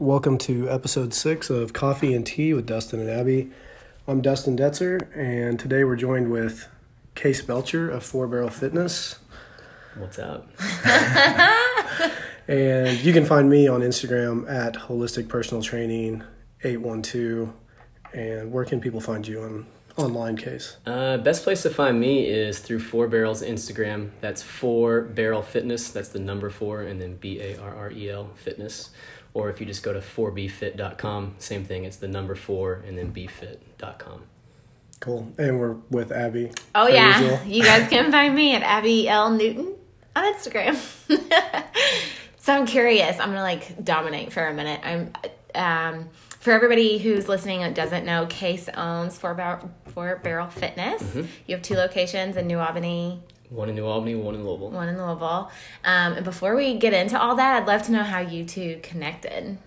Welcome to episode six of Coffee and Tea with Dustin and Abby. I'm Dustin Detzer, and today we're joined with Case Belcher of Four Barrel Fitness. What's up? And you can find me on Instagram at Holistic Personal Training 812. And where can people find you on online, Case? Uh, best place to find me is through Four Barrels Instagram. That's Four Barrel Fitness. That's the number four, and then B A R R E L Fitness. Or if you just go to 4bfit.com, same thing. It's the number four, and then bfit.com. Cool. And we're with Abby. Oh yeah, usual. you guys can find me at Abby L Newton on Instagram. so I'm curious. I'm gonna like dominate for a minute. I'm um, for everybody who's listening that doesn't know. Case owns Four Barrel Four Barrel Fitness. Mm-hmm. You have two locations in New Albany, One in New Albany, one in Louisville. one in Louisville. Um, and before we get into all that, I'd love to know how you two connected.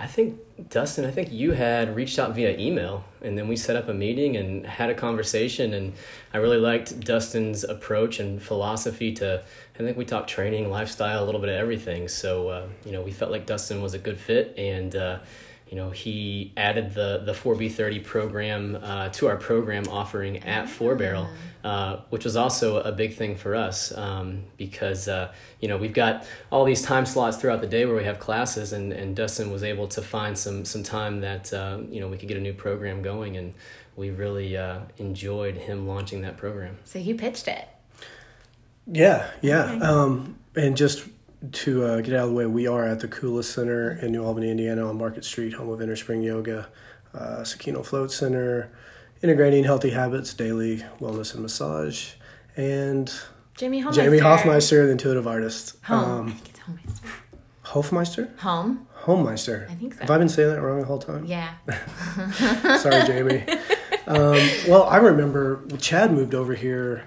I think Dustin, I think you had reached out via email and then we set up a meeting and had a conversation and I really liked Dustin's approach and philosophy to I think we talked training, lifestyle, a little bit of everything. So uh, you know, we felt like Dustin was a good fit and uh, you know, he added the the 4B30 program uh, to our program offering at Four Barrel, uh, which was also a big thing for us um, because uh, you know we've got all these time slots throughout the day where we have classes, and, and Dustin was able to find some some time that uh, you know we could get a new program going, and we really uh, enjoyed him launching that program. So you pitched it. Yeah, yeah. Um, and just to uh, get out of the way, we are at the Coolest Center in New Albany, Indiana, on Market Street, home of Inner Spring Yoga, uh, Sakino Float Center, integrating healthy habits, daily wellness and massage, and Jamie Homeister. Jamie Hoffmeister, the intuitive artist. Home. Um, I think it's Homeister. Hofmeister? Home. Homemeister. I think so. Have I been saying that wrong the whole time? Yeah. Sorry, Jamie. Um, well, I remember Chad moved over here.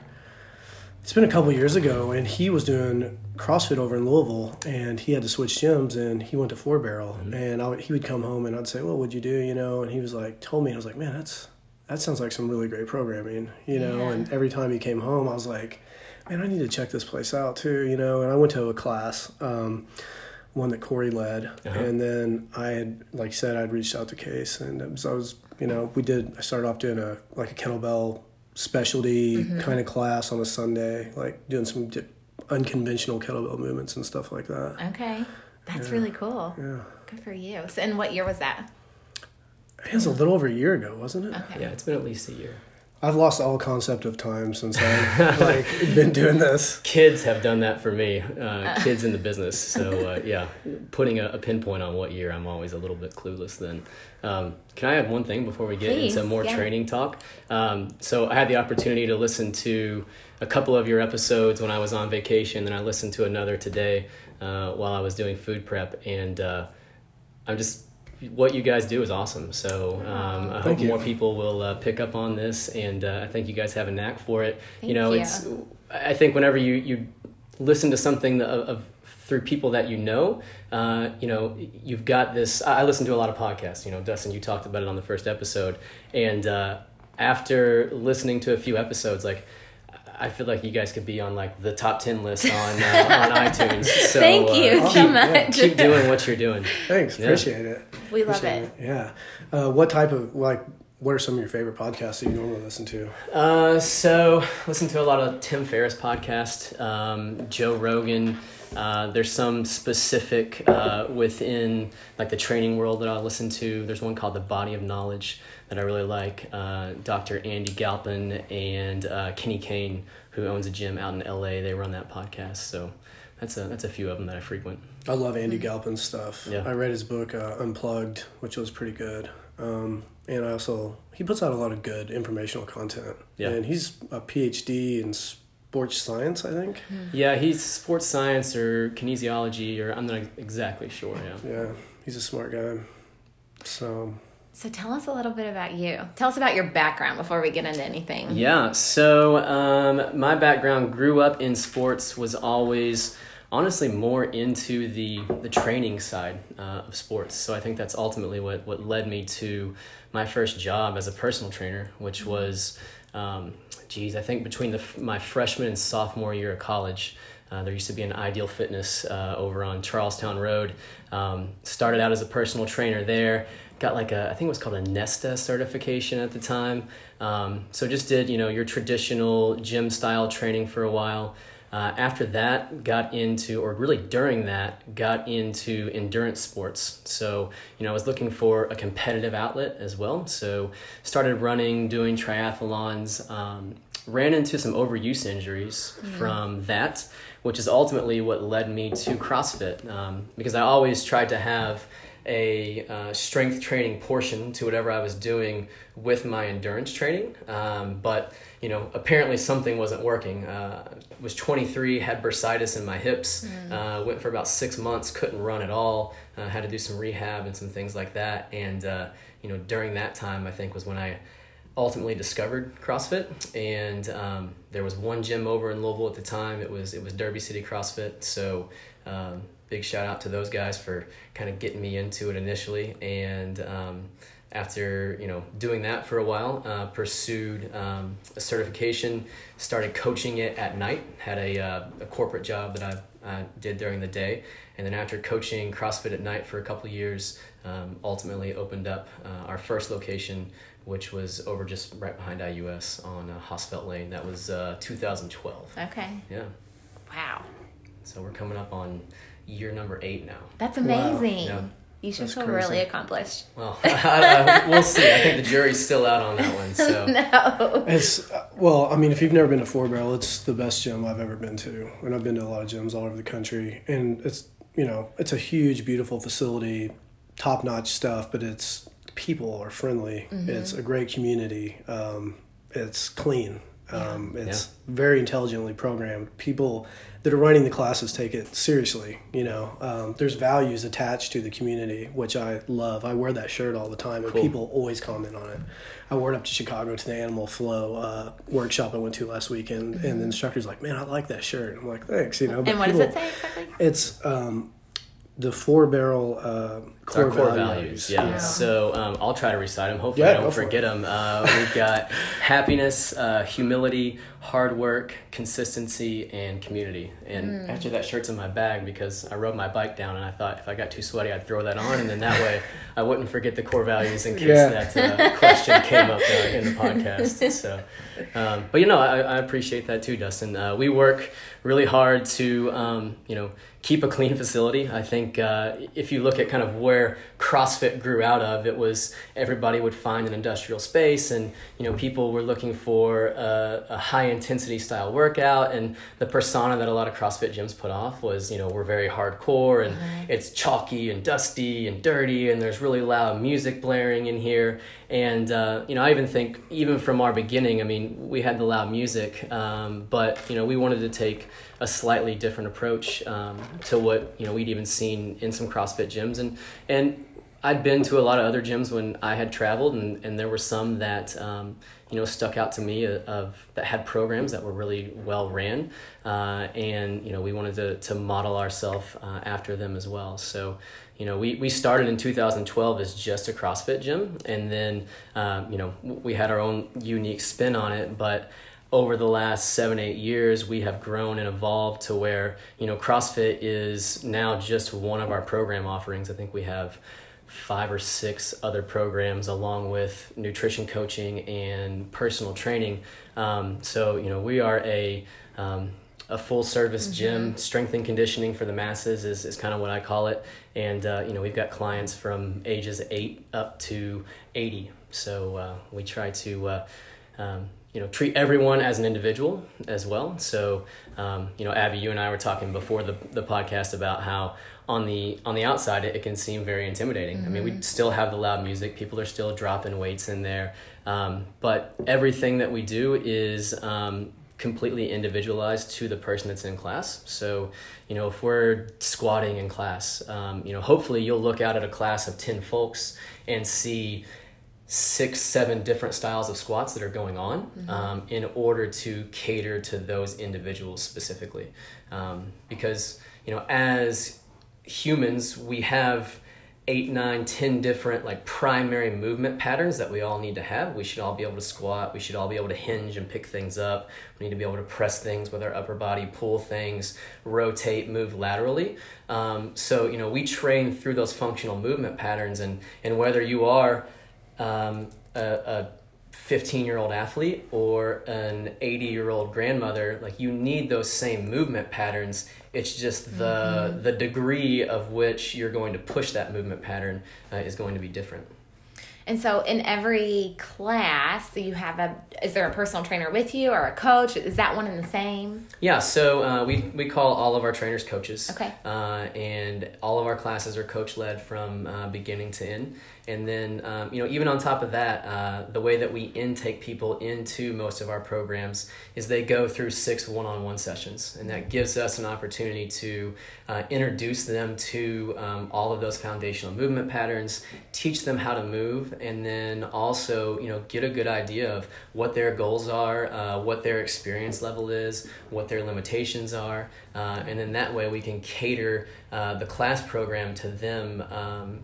It's been a couple years ago, and he was doing CrossFit over in Louisville, and he had to switch gyms, and he went to Four Barrel, and I would, he would come home, and I'd say, "Well, what'd you do?" You know, and he was like, told me, and I was like, "Man, that's that sounds like some really great programming," you know. Yeah. And every time he came home, I was like, "Man, I need to check this place out too," you know. And I went to a class. Um, one that Corey led, Uh-huh. and then I had, like said, I'd reached out to Case, and it was, I was, you know, we did. I started off doing a like a kettlebell specialty mm-hmm. kind of class on a Sunday, like doing some di- unconventional kettlebell movements and stuff like that. Okay. That's really cool. Yeah, Good for you. So, and what year was that? it was a little over a year ago, wasn't it? Okay. Yeah, it's been at least a year. I've lost all concept of time since I've like been doing this. Kids have done that for me. Uh, kids in the business. So uh, yeah, putting a, a pinpoint on what year, I'm always a little bit clueless. Then, um, can I add one thing before we get Please, into more yeah. training talk? Um, so I had the opportunity to listen to a couple of your episodes when I was on vacation, and I listened to another today uh, while I was doing food prep, and uh, I'm just what you guys do is awesome. So um, I hope you. more people will uh, pick up on this, and uh, I think you guys have a knack for it. you know, you. it's I think whenever you you listen to something that, of, of through people that you know, uh, you know, you've got this. I I listen to a lot of podcasts. You know, Dustin, you talked about it on the first episode, and uh, after listening to a few episodes, like. I feel like you guys could be on like the top ten list on uh, on iTunes. So, Thank uh, you keep- so yeah, much. Keep doing what you're doing. Thanks, Yeah. appreciate it. We love Appreciate it. Yeah. Uh, what type of like? What are some of your favorite podcasts that you normally listen to? Uh, so listen to a lot of Tim Ferriss podcast, um, Joe Rogan. Uh, there's some specific uh, within like the training world that I listen to. There's one called The Body of Knowledge that I really like. Uh, Dr. Andy Galpin and uh, Kenny Kane, who owns a gym out in LA, they run that podcast. So that's a that's a few of them that I frequent. I love Andy Galpin's stuff. Yeah. I read his book uh, Unplugged, which was pretty good. Um, and I also he puts out a lot of good informational content. Yeah. And he's a PhD in sports science, I think. Yeah, he's sports science or kinesiology, or I'm not exactly sure. Yeah. Yeah, he's a smart guy. So So tell us a little bit about you. Tell us about your background before we get into anything. Yeah, so um, my background grew up in sports, was always honestly more into the, the training side uh, of sports. So I think that's ultimately what, what led me to my first job as a personal trainer, which was, um, geez, I think between the, my freshman and sophomore year of college. Uh, there used to be an Ideal Fitness uh, over on Charlestown Road. Um, started out as a personal trainer there. Got like a, I think it was called a Nesta certification at the time. Um, so just did, you know, your traditional gym style training for a while. Uh, after that, got into, or really during that, got into endurance sports. So, you know, I was looking for a competitive outlet as well. So, started running, doing triathlons, um, ran into some overuse injuries mm-hmm. from that, which is ultimately what led me to CrossFit um, because I always tried to have a uh, strength training portion to whatever I was doing with my endurance training. Um, but you know, apparently something wasn't working. Uh, was 23, had bursitis in my hips. Mm. Uh, went for about six months, couldn't run at all. Uh, had to do some rehab and some things like that. And uh, you know, during that time, I think was when I ultimately discovered CrossFit. And um, there was one gym over in Louisville at the time. It was it was Derby City CrossFit. So um, big shout out to those guys for kind of getting me into it initially. And um, after you know doing that for a while, uh, pursued um, a certification, started coaching it at night. Had a, uh, a corporate job that I uh, did during the day, and then after coaching CrossFit at night for a couple years, um, ultimately opened up uh, our first location, which was over just right behind IUS on uh, Lane. That was uh, 2012. Okay. Yeah. Wow. So we're coming up on year number eight now. That's amazing. Wow. Yeah. You should That's feel crazy. really accomplished. Well, I, I, we'll see. I think the jury's still out on that one. So no, it's well. I mean, if you've never been to Four Barrel, it's the best gym I've ever been to, and I've been to a lot of gyms all over the country. And it's you know, it's a huge, beautiful facility, top notch stuff, but it's people are friendly. Mm-hmm. It's a great community. Um, it's clean. Um, it's yeah. very intelligently programmed. People that are running the classes take it seriously. You know, um, there's values attached to the community, which I love. I wear that shirt all the time, and cool. people always comment on it. I wore it up to Chicago to the Animal Flow uh, workshop I went to last weekend, mm-hmm. and the instructor's like, "Man, I like that shirt." I'm like, "Thanks." You know. and what people, does it say exactly? It's um, the four barrel uh, core, core values. values. Yeah. yeah. So um, I'll try to recite them. Hopefully, yeah, I don't forget them. Uh, we've got happiness, uh, humility, hard work, consistency, and community. And mm. actually, that shirt's in my bag because I rode my bike down, and I thought if I got too sweaty, I'd throw that on, and then that way I wouldn't forget the core values in case yeah. that uh, question came up uh, in the podcast. So, um, but you know, I, I, appreciate that too, Dustin. Uh, we work really hard to, um, you know keep a clean facility. I think uh, if you look at kind of where CrossFit grew out of, it was everybody would find an industrial space, and you know people were looking for a, a, high intensity style workout, and the persona that a lot of CrossFit gyms put off was you know we're very hardcore and mm-hmm. it's chalky and dusty and dirty, and there's really loud music blaring in here, and uh, you know I even think even from our beginning, I mean we had the loud music, um, but you know we wanted to take a slightly different approach um, to what you know we'd even seen in some CrossFit gyms, and and I'd been to a lot of other gyms when I had traveled, and, and there were some that um, you know stuck out to me of, of, that had programs that were really well ran, uh, and you know we wanted to to model ourselves uh, after them as well. So you know we, we started in 2012 as just a CrossFit gym, and then um, you know we had our own unique spin on it, but over the last seven eight years we have grown and evolved to where you know crossfit is now just one of our program offerings i think we have five or six other programs along with nutrition coaching and personal training. Um, so you know we are a um, a full service mm-hmm. gym. Strength and conditioning for the masses is, is kind of what i call it. And uh, you know we've got clients from ages 8 up to 80 so uh, we try to uh, um, you know treat everyone as an individual as well. So um, you know abby you and i were talking before the, the podcast about how on the on the outside it, it can seem very intimidating mm-hmm. i mean we mm-hmm. still have the loud music people are still dropping weights in there um, but everything that we do is um, completely individualized to the person that's in class so you know if we're squatting in class um, you know hopefully you'll look out at a class of 10 folks and see six, seven different styles of squats that are going on mm-hmm. um, in order to cater to those individuals specifically. Um, because, you know, as humans, we have eight, nine, ten different like primary movement patterns that we all need to have. We should all be able to squat. We should all be able to hinge and pick things up. We need to be able to press things with our upper body, pull things, rotate, move laterally. Um, so you know we train through those functional movement patterns, and and whether you are um, a, a 15 year old athlete or an 80 year old grandmother like you need those same movement patterns it's just the mm-hmm. the degree of which you're going to push that movement pattern uh, is going to be different and so in every class, you have a is there a personal trainer with you or a coach? Is that one and the same? Yeah, so uh, we we call all of our trainers coaches. Okay. Uh, and all of our classes are coach led from uh, beginning to end. And then, um, you know, even on top of that, uh, the way that we intake people into most of our programs is they go through six one on one sessions. And that gives us an opportunity to uh, introduce them to um, all of those foundational movement patterns, teach them how to move, and then also, you know, get a good idea of what their goals are, uh, what their experience level is, what their limitations are. Uh, and then that way we can cater uh, the class program to them. Um,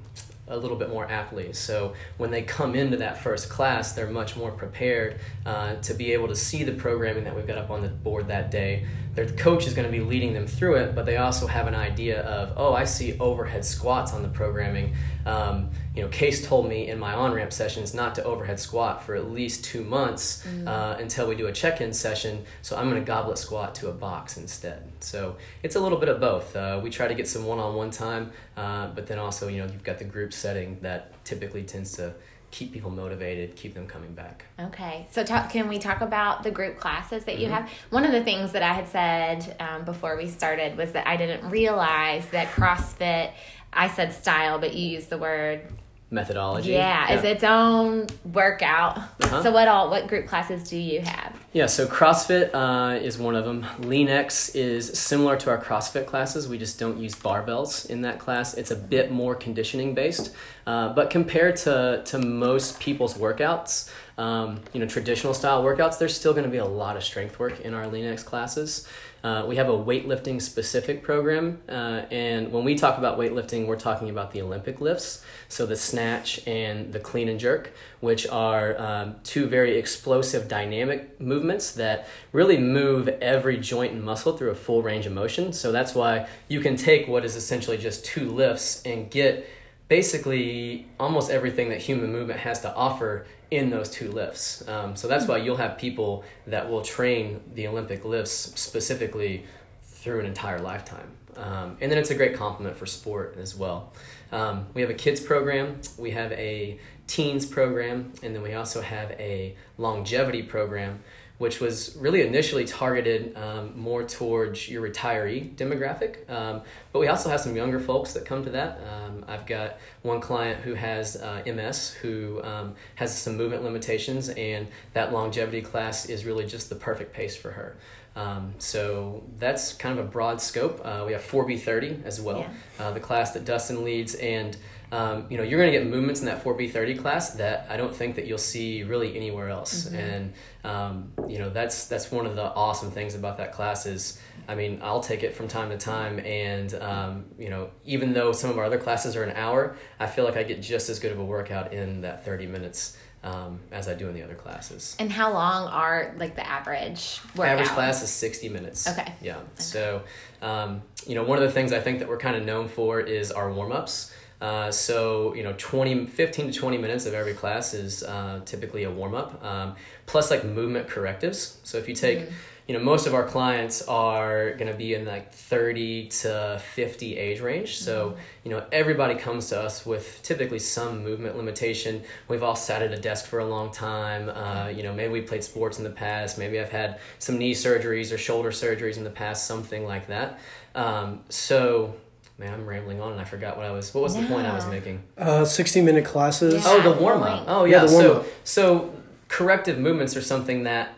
a little bit more aptly. So when they come into that first class, they're much more prepared uh, to be able to see the programming that we've got up on the board that day. Their coach is going to be leading them through it, but they also have an idea of, oh, I see overhead squats on the programming. Um, you know, Case told me in my on ramp sessions not to overhead squat for at least two months mm. uh, until we do a check in session. So I'm going to goblet squat to a box instead. So it's a little bit of both. Uh, we try to get some one on one time, uh, but then also, you know, you've got the group setting that typically tends to keep people motivated, keep them coming back. Okay, so talk, can we talk about the group classes that you mm-hmm. have? One of the things that I had said um, before we started was that I didn't realize that CrossFit. I said style, but you used the word methodology. Yeah, yeah. is its own workout. Uh-huh. So what all what group classes do you have? Yeah, so CrossFit uh, is one of them. LeanX is similar to our CrossFit classes. We just don't use barbells in that class. It's a bit more conditioning based, uh, but compared to to most people's workouts, um, you know, traditional style workouts, there's still going to be a lot of strength work in our LeanX classes. Uh, we have a weightlifting specific program, uh, and when we talk about weightlifting, we're talking about the Olympic lifts, so the snatch and the clean and jerk, which are um, two very explosive dynamic movements that really move every joint and muscle through a full range of motion. So that's why you can take what is essentially just two lifts and get basically almost everything that human movement has to offer in those two lifts. Um, so that's why you'll have people that will train the Olympic lifts specifically through an entire lifetime. Um, and then it's a great complement for sport as well. Um, we have a kids program, we have a teens program, and then we also have a longevity program which was really initially targeted um, more towards your retiree demographic. Um, but we also have some younger folks that come to that. Um, I've got one client who has uh, MS who um, has some movement limitations, and that longevity class is really just the perfect pace for her. Um, so that's kind of a broad scope. Uh, we have 4B30 as well, yeah. uh, the class that Dustin leads, and um, you know, you're going to get movements in that 4B30 class that I don't think that you'll see really anywhere else. Mm-hmm. And, um, you know, that's, that's one of the awesome things about that class is, I mean, I'll take it from time to time. And, um, you know, even though some of our other classes are an hour, I feel like I get just as good of a workout in that 30 minutes. Um, as I do in the other classes. And how long are like the average workout? Average class is 60 minutes. Okay. Yeah. Okay. So, um, you know, one of the things I think that we're kind of known for is our warm ups. Uh, so you know 20 15 to 20 minutes of every class is uh, typically a warm-up. Um, plus like movement correctives. So if you take mm-hmm. you know most of our clients are going to be in like 30 to 50 age range. So mm-hmm. you know everybody comes to us with typically some movement limitation. We've all sat at a desk for a long time. Uh, you know maybe we played sports in the past. Maybe i've had some knee surgeries or shoulder surgeries in the past something like that. Um, so Man, I'm rambling on and I forgot what I was. What was no. the point I was making? Uh, 60 minute classes. Yeah, oh, the warm up. Oh, yeah. yeah so, so corrective movements are something that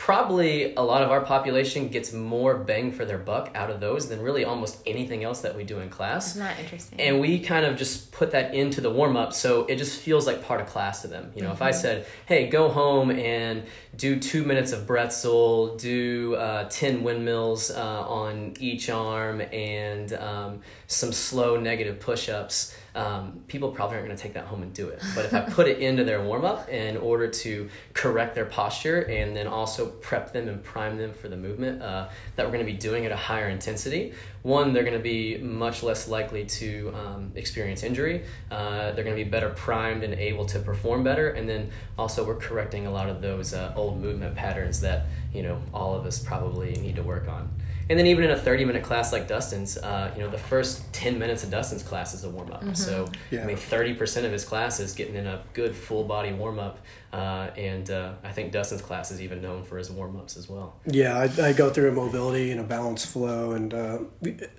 probably a lot of our population gets more bang for their buck out of those than really almost anything else that we do in class. Isn't that interesting? And we kind of just put that into the warm up, so it just feels like part of class to them. You know, mm-hmm. if I mm-hmm. said, "Hey, go home and do two minutes of bretzel, do uh, ten windmills uh, on each arm, and um, some slow negative push ups." Um, people probably aren't going to take that home and do it. But if I put it into their warm up in order to correct their posture and then also prep them and prime them for the movement uh, that we're going to be doing at a higher intensity, one, they're going to be much less likely to um, experience injury. Uh, they're going to be better primed and able to perform better. And then also, we're correcting a lot of those uh, old movement patterns that you know all of us probably need to work on. And then even in a 30 minute class like Dustin's, uh, you know, the first 10 minutes of Dustin's class is a warm up. Mm-hmm. So, yeah. I mean, 30% of his class is getting in a good full body warm up. Uh, and uh, I think Dustin's class is even known for his warm ups as well. Yeah, I, I, go through a mobility and a balance flow. And uh,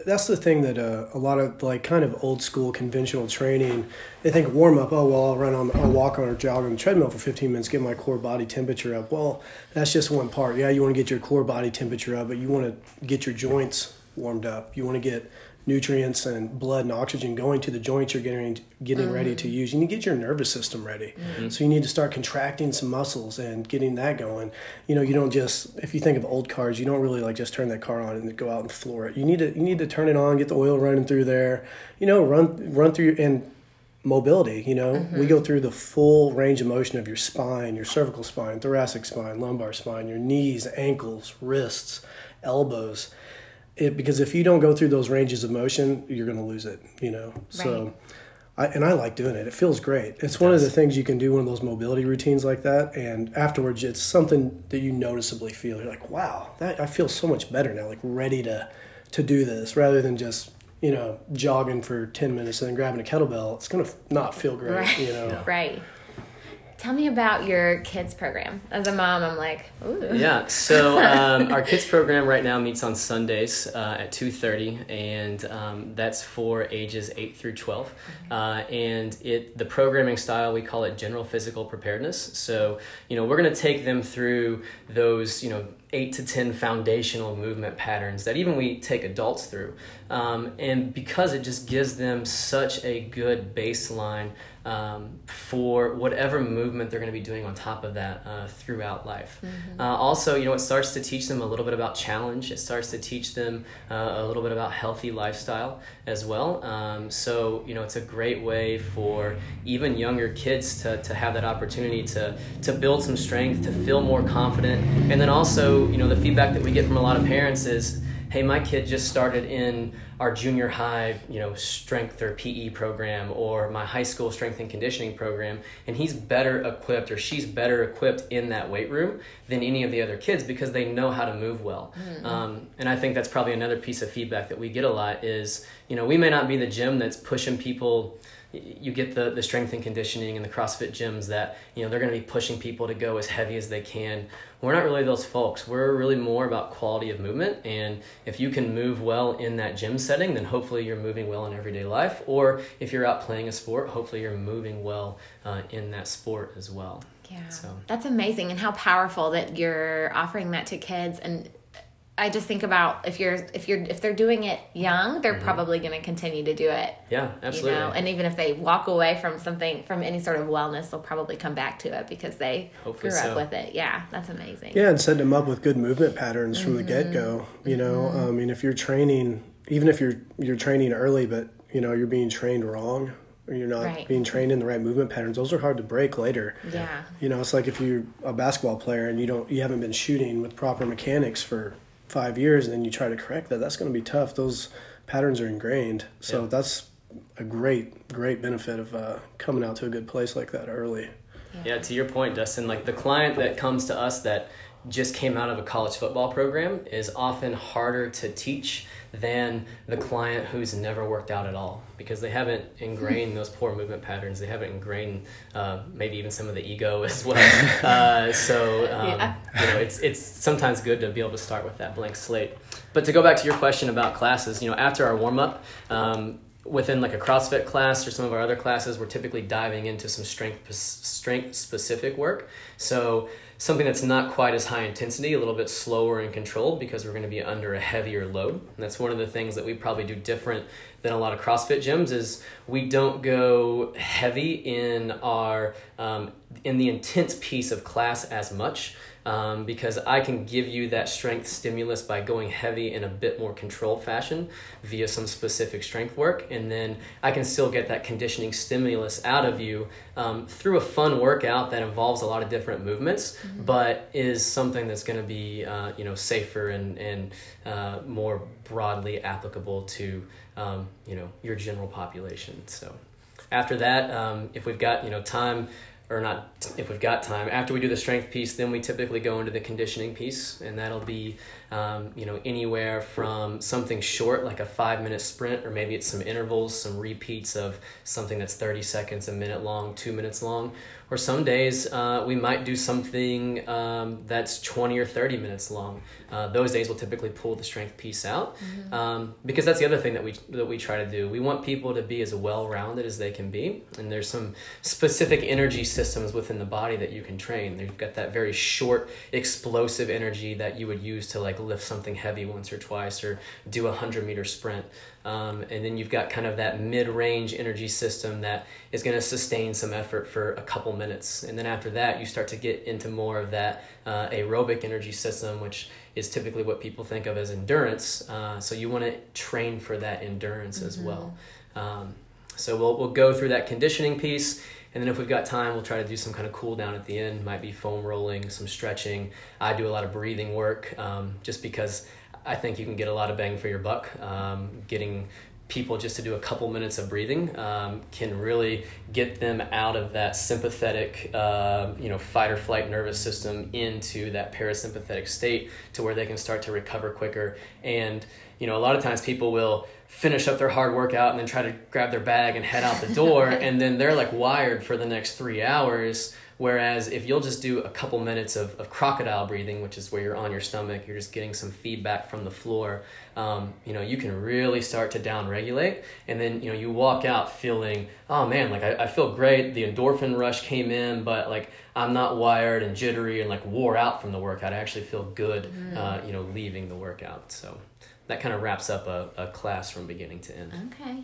that's the thing that uh, a lot of like kind of old school conventional training, they think warm up, oh, well, I'll run on, I'll walk on or jog on the treadmill for 15 minutes, get my core body temperature up. Well, that's just one part. Yeah, you want to get your core body temperature up, but you want to get your joints warmed up. You want to get nutrients and blood and oxygen going to the joints you're getting getting mm-hmm. ready to mm-hmm. use. You need to get your nervous system ready. Mm-hmm. So you need to start contracting some muscles and getting that going. You know, you don't just if you think of old cars, you don't really like just turn that car on and go out and floor it. You need to you need to turn it on, get the oil running through there. You know, run run through and mobility you know mm-hmm. we go through the full range of motion of your spine your cervical spine thoracic spine lumbar spine your knees ankles wrists elbows it because if you don't go through those ranges of motion, you're going to lose it. You know, right. so. I, and I like doing it. It feels great. It's it one does. of the things you can do one of those mobility routines like that, and afterwards, it's something that you noticeably feel. You're like, wow, that I feel so much better now. Like ready to to do this rather than just you know jogging for ten minutes and then grabbing a kettlebell. It's gonna not feel great. Right. You know, right. Tell me about your kids program. As a mom, I'm like, ooh. Yeah. So um, our kids program right now meets on Sundays uh, at two thirty, and um, that's for ages eight through 12 mm-hmm. uh, and it the programming style we call it general physical preparedness. So you know we're going to take them through those you know eight to 10 foundational movement patterns that even we take adults through. Um, and because it just gives them such a good baseline um, for whatever movement they're going to be doing on top of that uh, throughout life. Mm-hmm. Uh, also, you know, it starts to teach them a little bit about challenge. It starts to teach them uh, a little bit about healthy lifestyle as well. Um, so, you know, it's a great way for even younger kids to, to have that opportunity to, to build some strength, to feel more confident. And then also, you know, the feedback that we get from a lot of parents is, hey, my kid just started in our junior high, you know, strength or PE program or my high school strength and conditioning program, and he's better equipped or she's better equipped in that weight room than any of the other kids because they know how to move well. Mm-hmm. Um, and I think that's probably another piece of feedback that we get a lot is, you know, we may not be the gym that's pushing people you get the, the strength and conditioning and the CrossFit gyms that, you know, they're going to be pushing people to go as heavy as they can. We're not really those folks. We're really more about quality of movement. And if you can move well in that gym setting, then hopefully you're moving well in everyday life. Or if you're out playing a sport, hopefully you're moving well uh, in that sport as well. Yeah. So. That's amazing and how powerful that you're offering that to kids and I just think about if you're if you're if they're doing it young, they're mm-hmm. probably going to continue to do it. Yeah, absolutely. You know, and even if they walk away from something from any sort of wellness, they'll probably come back to it because they Hopefully grew so. up with it. Yeah, that's amazing. Yeah, and set them up with good movement patterns mm-hmm. from the get go. You know, mm-hmm. I mean, if you're training, even if you're you're training early, but you know you're being trained wrong you're not right. being trained in the right movement patterns those are hard to break later yeah you know it's like if you're a basketball player and you don't you haven't been shooting with proper mechanics for five years and then you try to correct that, that's going to be tough. Those patterns are ingrained. So yeah. that's a great, great benefit of uh, coming out to a good place like that early. Yeah. yeah, to your point, Dustin, like the client that comes to us that just came out of a college football program is often harder to teach than the client who's never worked out at all because they haven't ingrained those poor movement patterns. They haven't ingrained uh, maybe even some of the ego as well. Uh, so um, yeah. you know, it's it's sometimes good to be able to start with that blank slate. But to go back to your question about classes, you know, after our warm up. Um, within like a CrossFit class or some of our other classes, we're typically diving into some strength strength specific work. So something that's not quite as high intensity, a little bit slower and controlled because we're going to be under a heavier load. And that's one of the things that we probably do different than a lot of CrossFit gyms is we don't go heavy in our um, in the intense piece of class as much um, because I can give you that strength stimulus by going heavy in a bit more controlled fashion via some specific strength work. And then I can still get that conditioning stimulus out of you um, through a fun workout that involves a lot of different movements, mm-hmm. but is something that's going to be uh, you know safer and, and uh, more broadly applicable to um, you know your general population. So after that, um, if we've got you know time or not if we've got time after we do the strength piece then we typically go into the conditioning piece and that'll be um, you know anywhere from something short like a five minute sprint or maybe it's some intervals some repeats of something that's 30 seconds a minute long two minutes long or some days uh, we might do something um, that's 20 or 30 minutes long. Uh, those days we'll typically pull the strength piece out mm-hmm. um, because that's the other thing that we that we try to do. We want people to be as well rounded as they can be, and there's some specific energy systems within the body that you can train. You've got that very short, explosive energy that you would use to like lift something heavy once or twice or do a hundred meter sprint. Um, and then you've got kind of that mid-range energy system that is going to sustain some effort for a couple minutes and then after that you start to get into more of that uh, aerobic energy system which is typically what people think of as endurance uh, so you want to train for that endurance mm-hmm. as well um, so we'll, we'll go through that conditioning piece and then if we've got time, we'll try to do some kind of cool down at the end. Might be foam rolling, some stretching. I do a lot of breathing work um, just because I think you can get a lot of bang for your buck. Um, getting people just to do a couple minutes of breathing um, can really get them out of that sympathetic, uh, you know, fight or flight nervous system into that parasympathetic state to where they can start to recover quicker. And you know, a lot of times people will finish up their hard workout and then try to grab their bag and head out the door, and then they're like wired for the next three hours Whereas if you'll just do a couple minutes of, of crocodile breathing, which is where you're on your stomach, you're just getting some feedback from the floor, um, you know, you can really start to down regulate. And then, you know, you walk out feeling, oh man, like I, I feel great. The endorphin rush came in, but like I'm not wired and jittery and like wore out from the workout. I actually feel good, mm. uh, you know, leaving the workout. So that kind of wraps up a, a class from beginning to end. Okay.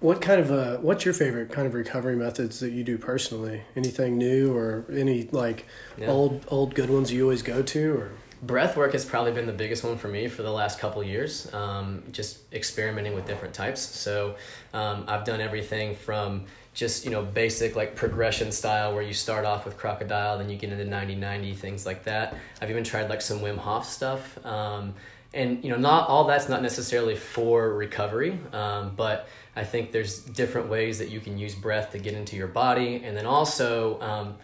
What kind of uh, what's your favorite kind of recovery methods that you do personally? Anything new or any like yeah. old old good ones you always go to or? Breath work has probably been the biggest one for me for the last couple years. Um, just experimenting with different types. So um, I've done everything from just you know basic like progression style where you start off with crocodile, then you get into 90-90 things like that. I've even tried like some Wim Hof stuff. Um, and you know not all that's not necessarily for recovery um, but i think there's different ways that you can use breath to get into your body. And then also um,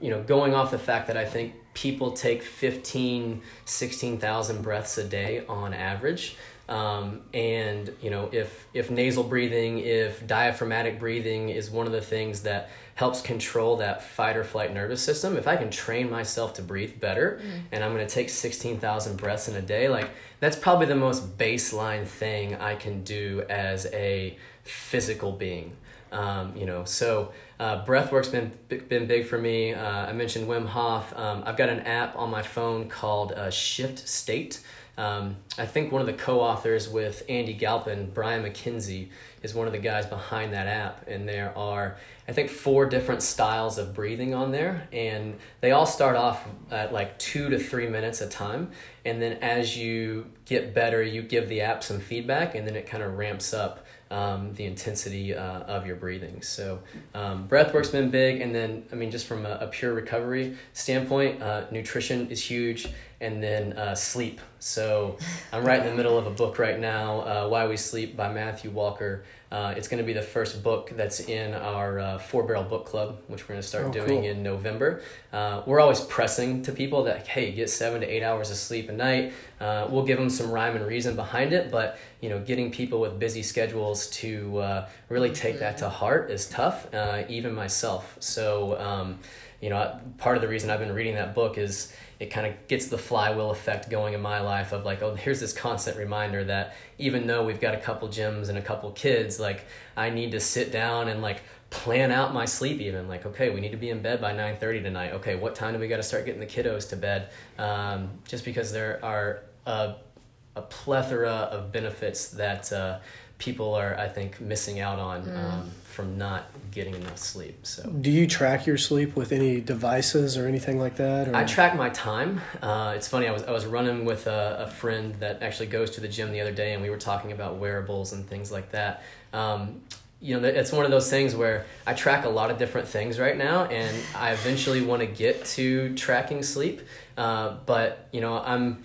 you know going off the fact that i think people take 15 16000 breaths a day on average um, and you know if if nasal breathing if diaphragmatic breathing is one of the things that helps control that fight or flight nervous system. If i can train myself to breathe better mm. and i'm going to take 16000 breaths in a day like that's probably the most baseline thing i can do as a physical being. Um, you know so uh, breathwork's been been big for me. Uh, i mentioned wim hof. Um, i've got an app on my phone called uh, shift state. Um, I think one of the co-authors with Andy Galpin, Brian Mackenzie, is one of the guys behind that app, and there are I think four different styles of breathing on there, and they all start off at like two to three minutes a time, and then as you get better, you give the app some feedback, and then it kind of ramps up um, the intensity uh, of your breathing. So um, breath work's been big, and then I mean just from a, a pure recovery standpoint, uh, nutrition is huge, and then uh, sleep. So I'm right in the middle of a book right now, uh, Why We Sleep by Matthew Walker. Uh, it's going to be the first book that's in our uh, Four Barrel Book Club, which we're going to start oh, doing cool. in November. Uh, we're always pressing to people that, hey, get seven to eight hours of sleep a night. Uh, we'll give them some rhyme and reason behind it, but you know, getting people with busy schedules to uh, really take that to heart is tough, uh, even myself. So, um, you know, part of the reason I've been reading that book is it kind of gets the flywheel effect going in my life of like, oh, here's this constant reminder that even though we've got a couple gyms and a couple kids, like I need to sit down and like plan out my sleep even. Like okay we need to be in bed by 9.30 tonight. Okay what time do we got to start getting the kiddos to bed? Um, just because there are a, a plethora of benefits that uh, people are I think missing out on um, from not getting enough sleep. So. Do you track your sleep with any devices or anything like that? Or? I track my time. Uh, it's funny. I was I was running with a, a, friend that actually goes to the gym the other day, and we were talking about wearables and things like that. Um, you know, it's one of those things where I track a lot of different things right now, and I eventually want to get to tracking sleep. Uh, but you know, I'm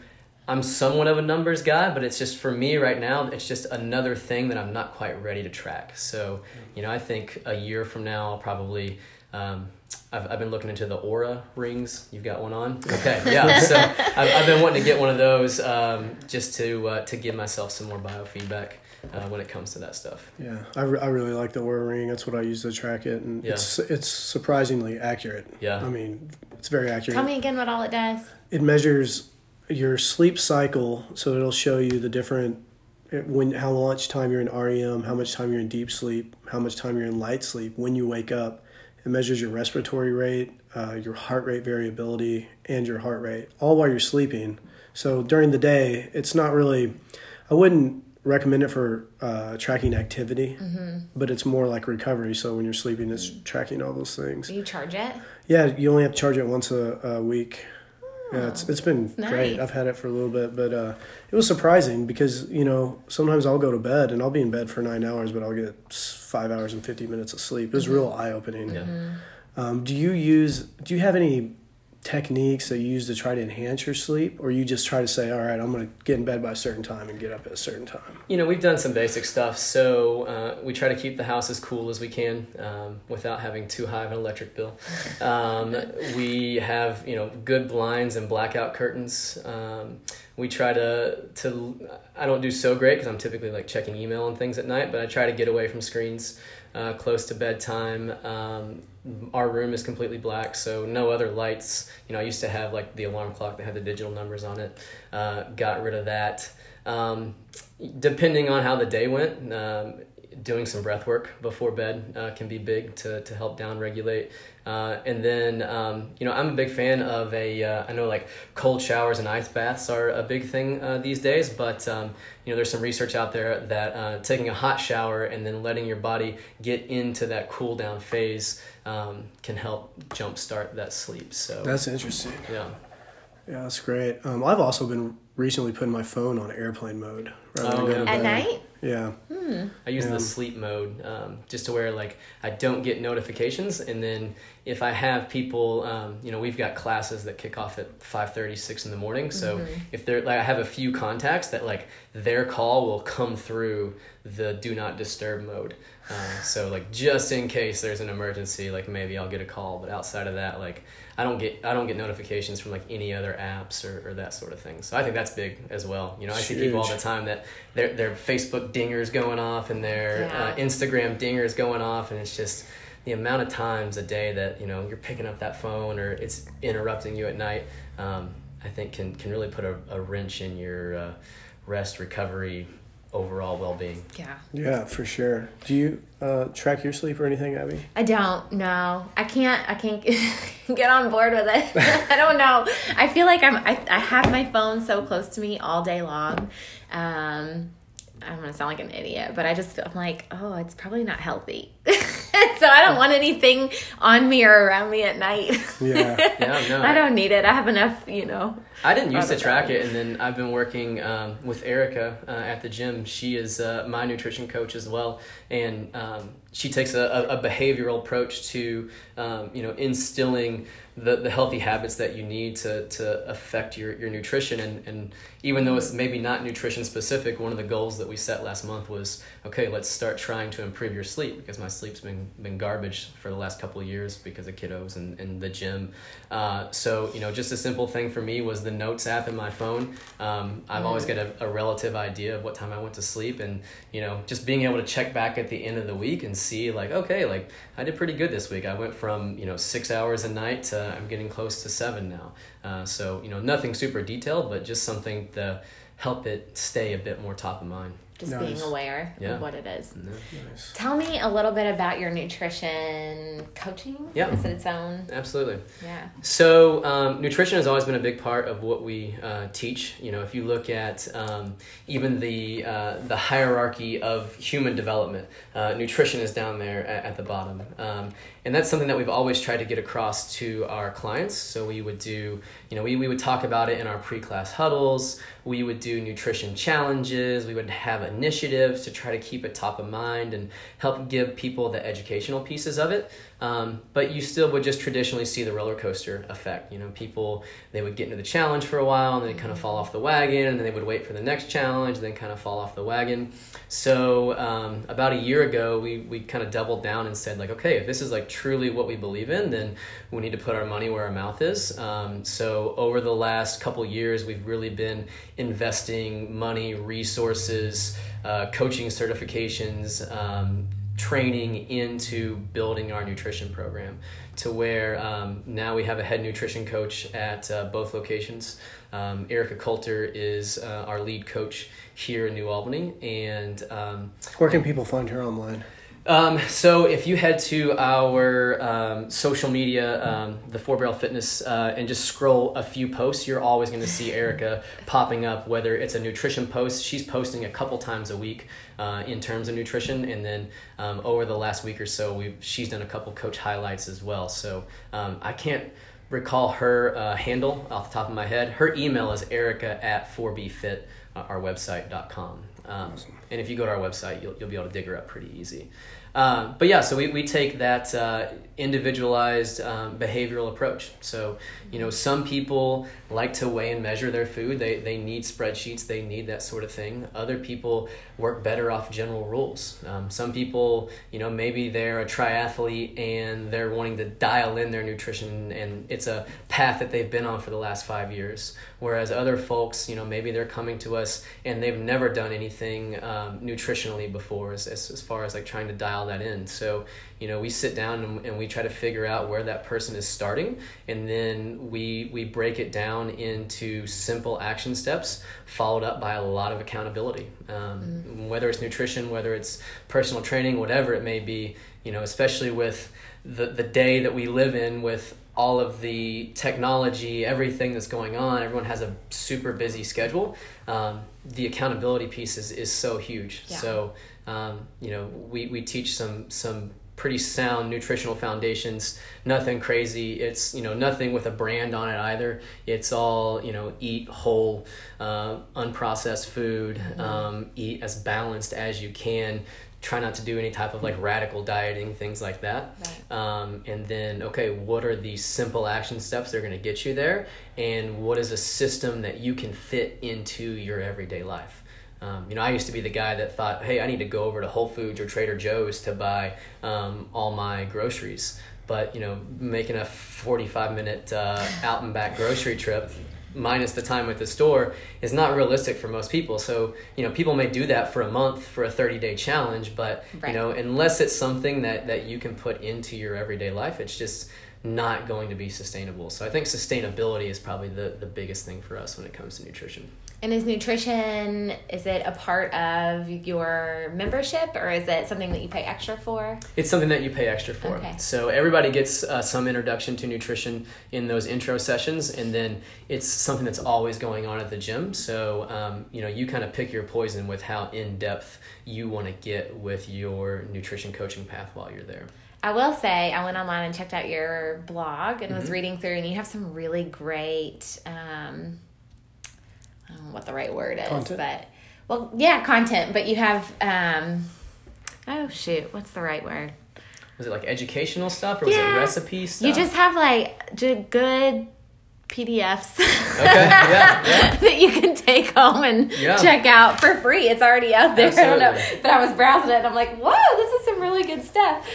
I'm somewhat of a numbers guy, but it's just for me right now, it's just another thing that I'm not quite ready to track. So, you know, I think a year from now, I'll probably. Um, I've, I've been looking into the Oura rings. You've got one on, okay? Yeah. So I've, I've been wanting to get one of those um, just to uh, to give myself some more biofeedback uh, when it comes to that stuff. Yeah, I, re- I really like the Oura ring. That's what I use to track it, and Yeah. it's it's surprisingly accurate. Yeah. I mean, it's very accurate. Tell me again what all it does. it measures your sleep cycle so it'll show you the different when how much time you're in REM, how much time you're in deep sleep, how much time you're in light sleep when you wake up. It measures your respiratory rate, uh, your heart rate variability, and your heart rate, all while you're sleeping. So during the day, it's not really. I wouldn't recommend it for uh, tracking activity, but it's more like recovery. So when you're sleeping, it's tracking all those things. You charge it? Yeah, you only have to charge it once a, a week. Yeah, it's it's been nice. great. I've had it for a little bit, but uh, it was surprising because you know sometimes I'll go to bed and I'll be in bed for nine hours, but I'll get five hours and fifty minutes of sleep. It was real eye opening. Yeah. Um, do you use? Do you have any techniques that you use to try to enhance your sleep, or you just try to say, all right, I'm going to get in bed by a certain time and get up at a certain time? You know, we've done some basic stuff. So uh, we try to keep the house as cool as we can um, without having too high of an electric bill. Um, we have, you know, good blinds and blackout curtains. Um, we try to, to, I don't do so great because I'm typically like checking email and things at night, but I try to get away from screens uh, close to bedtime. Our room is completely black, so no other lights. You know, I used to have like the alarm clock that had the digital numbers on it. Uh, got rid of that. Um, depending on how the day went, um, doing some breath work before bed uh, can be big to, to help down regulate. Uh, and then, um, you know, I'm a big fan of a, uh, I know like cold showers and ice baths are a big thing uh, these days, but, um, you know, there's some research out there that uh, taking a hot shower and then letting your body get into that cool down phase um, can help jumpstart that sleep. So, That's interesting. yeah. Yeah, that's great. Um, I've also been recently putting my phone on airplane mode rather Oh, yeah. At night? Yeah. I use Yeah. the sleep mode um, just to where like I don't get notifications, and then if I have people, um, you know, we've got classes that kick off at 5:30, 6 in the morning. So if they're like, I have a few contacts that like their call will come through the do not disturb mode. Uh, so like just in case there's an emergency, like maybe I'll get a call, but outside of that, like I don't get I don't get notifications from like any other apps or, or that sort of thing. So I think that's big as well. You know, I see people all the time that their their Facebook dingers going off and their Yeah. uh, Instagram dingers going off, and it's just the amount of times a day that you know you're picking up that phone or it's interrupting you at night. Um, I think can can really put a, a wrench in your uh, rest recovery overall well being. Yeah. Yeah, for sure. Do you uh, track your sleep or anything, Abby? I don't know. I can't. I can't get on board with it. I don't know. I feel like I'm. I, I have my phone so close to me all day long. Um, I'm gonna sound like an idiot, but I just I'm like, oh, it's probably not healthy. so I don't want anything on me or around me at night. Yeah. Yeah, no, I don't need it. I have enough, you know. I didn't used to track it, and then I've been working um, with Erica uh, at the gym. She is uh, my nutrition coach as well, and um, she takes a, a, a behavioral approach to um, you know instilling the, the healthy habits that you need to, to affect your, your nutrition. And, and even though it's maybe not nutrition specific, one of the goals that we set last month was okay, let's start trying to improve your sleep because my sleep's been been garbage for the last couple of years because of kiddos and, and the gym. Uh, so you know, just a simple thing for me was the notes app in my phone. Um, I've always got a, a relative idea of what time I went to sleep, and you know, just being able to check back at the end of the week and see like, okay, like I did pretty good this week. I went from you know six hours a night to I'm getting close to seven now. Uh, so you know, nothing super detailed, but just something to help it stay a bit more top of mind. Just Nice. being aware Yeah. of what it is. Nice. Tell me a little bit about your nutrition coaching. Yeah. Is it its own? Absolutely. Yeah. So, um, nutrition has always been a big part of what we uh, teach. You know, if you look at um, even the uh, the hierarchy of human development, uh, nutrition is down there at, at the bottom, um, and that's something that we've always tried to get across to our clients. So we would do, you know, we, we would talk about it in our pre-class huddles. We would do nutrition challenges. We would have initiatives to try to keep it top of mind and help give people the educational pieces of it. Um, but you still would just traditionally see the roller coaster effect. You know, people they would get into the challenge for a while and then kind of fall off the wagon, and then they would wait for the next challenge, and then kind of fall off the wagon. So um, about a year ago, we we kind of doubled down and said like, okay, if this is like truly what we believe in, then we need to put our money where our mouth is. Um, so over the last couple years, we've really been investing money, resources, uh, coaching certifications. Training into building our nutrition program to where um, now we have a head nutrition coach at uh, both locations. Um, Erica Coulter is uh, our lead coach here in New Albany, and um, Where can people find her online? Um, so if you head to our um, social media, um, the Four Barrel Fitness, uh, and just scroll a few posts, you're always going to see Erica popping up. Whether it's a nutrition post, she's posting a couple times a week uh, in terms of nutrition, and then um, over the last week or so, we've she's done a couple coach highlights as well. So um, I can't recall her uh, handle off the top of my head. Her email is erica at 4bfit, uh, our website.com. Um, and if you go to our website, you'll, you'll be able to dig her up pretty easy. Um, but yeah, so we, we take that uh, individualized um, behavioral approach. So, you know, some people like to weigh and measure their food. They, they need spreadsheets, they need that sort of thing. Other people work better off general rules. Um, some people, you know, maybe they're a triathlete and they're wanting to dial in their nutrition and it's a path that they've been on for the last five years. Whereas other folks, you know, maybe they're coming to us and they've never done anything um, nutritionally before as, as, as far as like trying to dial that in. So, you know, we sit down and, and we try to figure out where that person is starting and then we, we break it down into simple action steps followed up by a lot of accountability. Um, Whether it's nutrition, whether it's personal training, whatever it may be, you know, especially with the, the day that we live in with all of the technology, everything that's going on, everyone has a super busy schedule. Um, the accountability piece is, is so huge. Yeah. So, um, you know, we, we teach some, some pretty sound nutritional foundations, nothing crazy. It's, you know, nothing with a brand on it either. It's all, you know, eat whole, uh, unprocessed food, um, eat as balanced as you can. Try not to do any type of like radical dieting, things like that. Right. Um, and then, okay, what are these simple action steps that are going to get you there? And what is a system that you can fit into your everyday life? Um, you know, I used to be the guy that thought, hey, I need to go over to Whole Foods or Trader Joe's to buy um, all my groceries. But, you know, making a 45 minute uh, out and back grocery trip minus the time at the store is not realistic for most people. So, you know, people may do that for a month for a 30 day challenge, but, Right. you know, unless it's something that, that you can put into your everyday life, it's just not going to be sustainable. So I think sustainability is probably the, the biggest thing for us when it comes to nutrition. And is nutrition is it a part of your membership or is it something that you pay extra for? It's something that you pay extra for. Okay. So everybody gets uh, some introduction to nutrition in those intro sessions, and then it's something that's always going on at the gym. So um, you know you kind of pick your poison with how in depth you want to get with your nutrition coaching path while you're there. I will say I went online and checked out your blog and Mm-hmm. was reading through, and you have some really great. Um, I don't know what the right word is, Content? but well, yeah, content. But you have. Um, oh shoot, what's the right word? Was it like educational stuff or was Yeah. it recipe stuff? You just have like good PDFs okay, yeah, yeah. that you can take home and Yeah. check out for free. It's already out there. I don't know, but I was browsing it and I'm like, whoa, this is some really good stuff.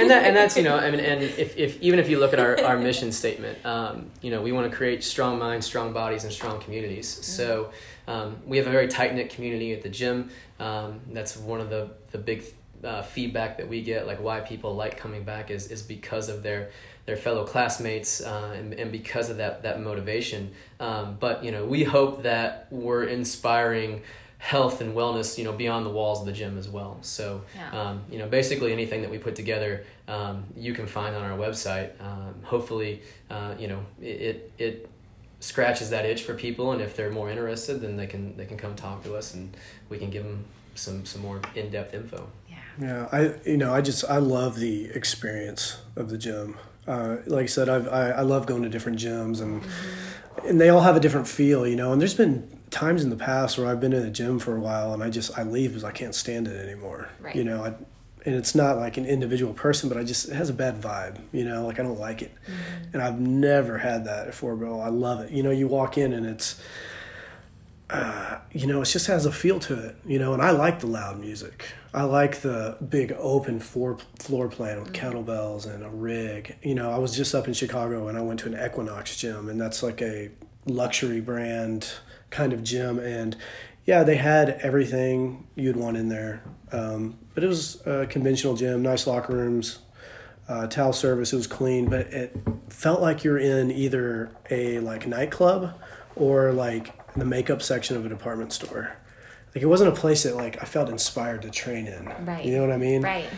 and that and that's you know I mean and if, if even if you look at our, our mission statement um, you know we want to create strong minds strong bodies and strong communities so um, we have a very tight knit community at the gym um, that's one of the the big uh, feedback that we get like why people like coming back is is because of their their fellow classmates uh, and, and because of that that motivation um, but you know we hope that we're inspiring health and wellness, you know, beyond the walls of the gym as well. So, Yeah. um, you know, basically anything that we put together, um, you can find on our website. Um, hopefully, uh, you know, it, it it scratches that itch for people, and if they're more interested, then they can they can come talk to us, and we can give them some some more in depth info. Yeah. Yeah, I you know I just I love the experience of the gym. Uh, like I said, I've, I I love going to different gyms and and they all have a different feel, you know. And there's been times in the past where I've been in a gym for a while and I just I leave because I can't stand it anymore. Right. You know, I, and it's not like an individual person, but I just it has a bad vibe. You know, like I don't like it, and I've never had that at Fort. I love it. You know, you walk in and it's uh, you know, it just has a feel to it, you know, and I like the loud music. I like the big open floor floor plan with kettlebells and a rig. You know, I was just up in Chicago and I went to an Equinox gym, and that's like a luxury brand kind of gym. And yeah, they had everything you'd want in there, um, but it was a conventional gym, nice locker rooms, uh, towel service. It was clean, but it felt like you're in either a like nightclub or like the makeup section of a department store. Like it wasn't a place that like I felt inspired to train in. Right. You know what I mean? Right.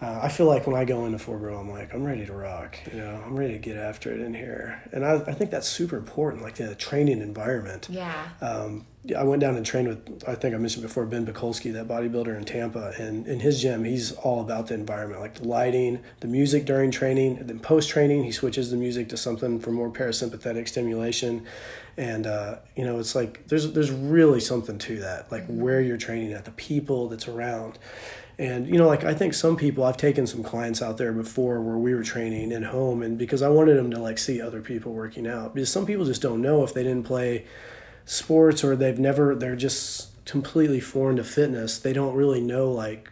Uh, I feel like when I go into Four Barrel, I'm like, I'm ready to rock. You know, I'm ready to get after it in here, and I, I think that's super important. Like the training environment. Yeah. Um, I went down and trained with, I think I mentioned before, Ben Pakulski, that bodybuilder in Tampa. And in his gym, he's all about the environment, like the lighting, the music during training. And then post training, he switches the music to something for more parasympathetic stimulation. And, uh, you know, it's like there's, there's really something to that, like where you're training at, the people that's around. And, you know, like I think some people, I've taken some clients out there before where we were training in home, and because I wanted them to like see other people working out. Because some people just don't know if they didn't play sports or they've never they're just completely foreign to fitness they don't really know like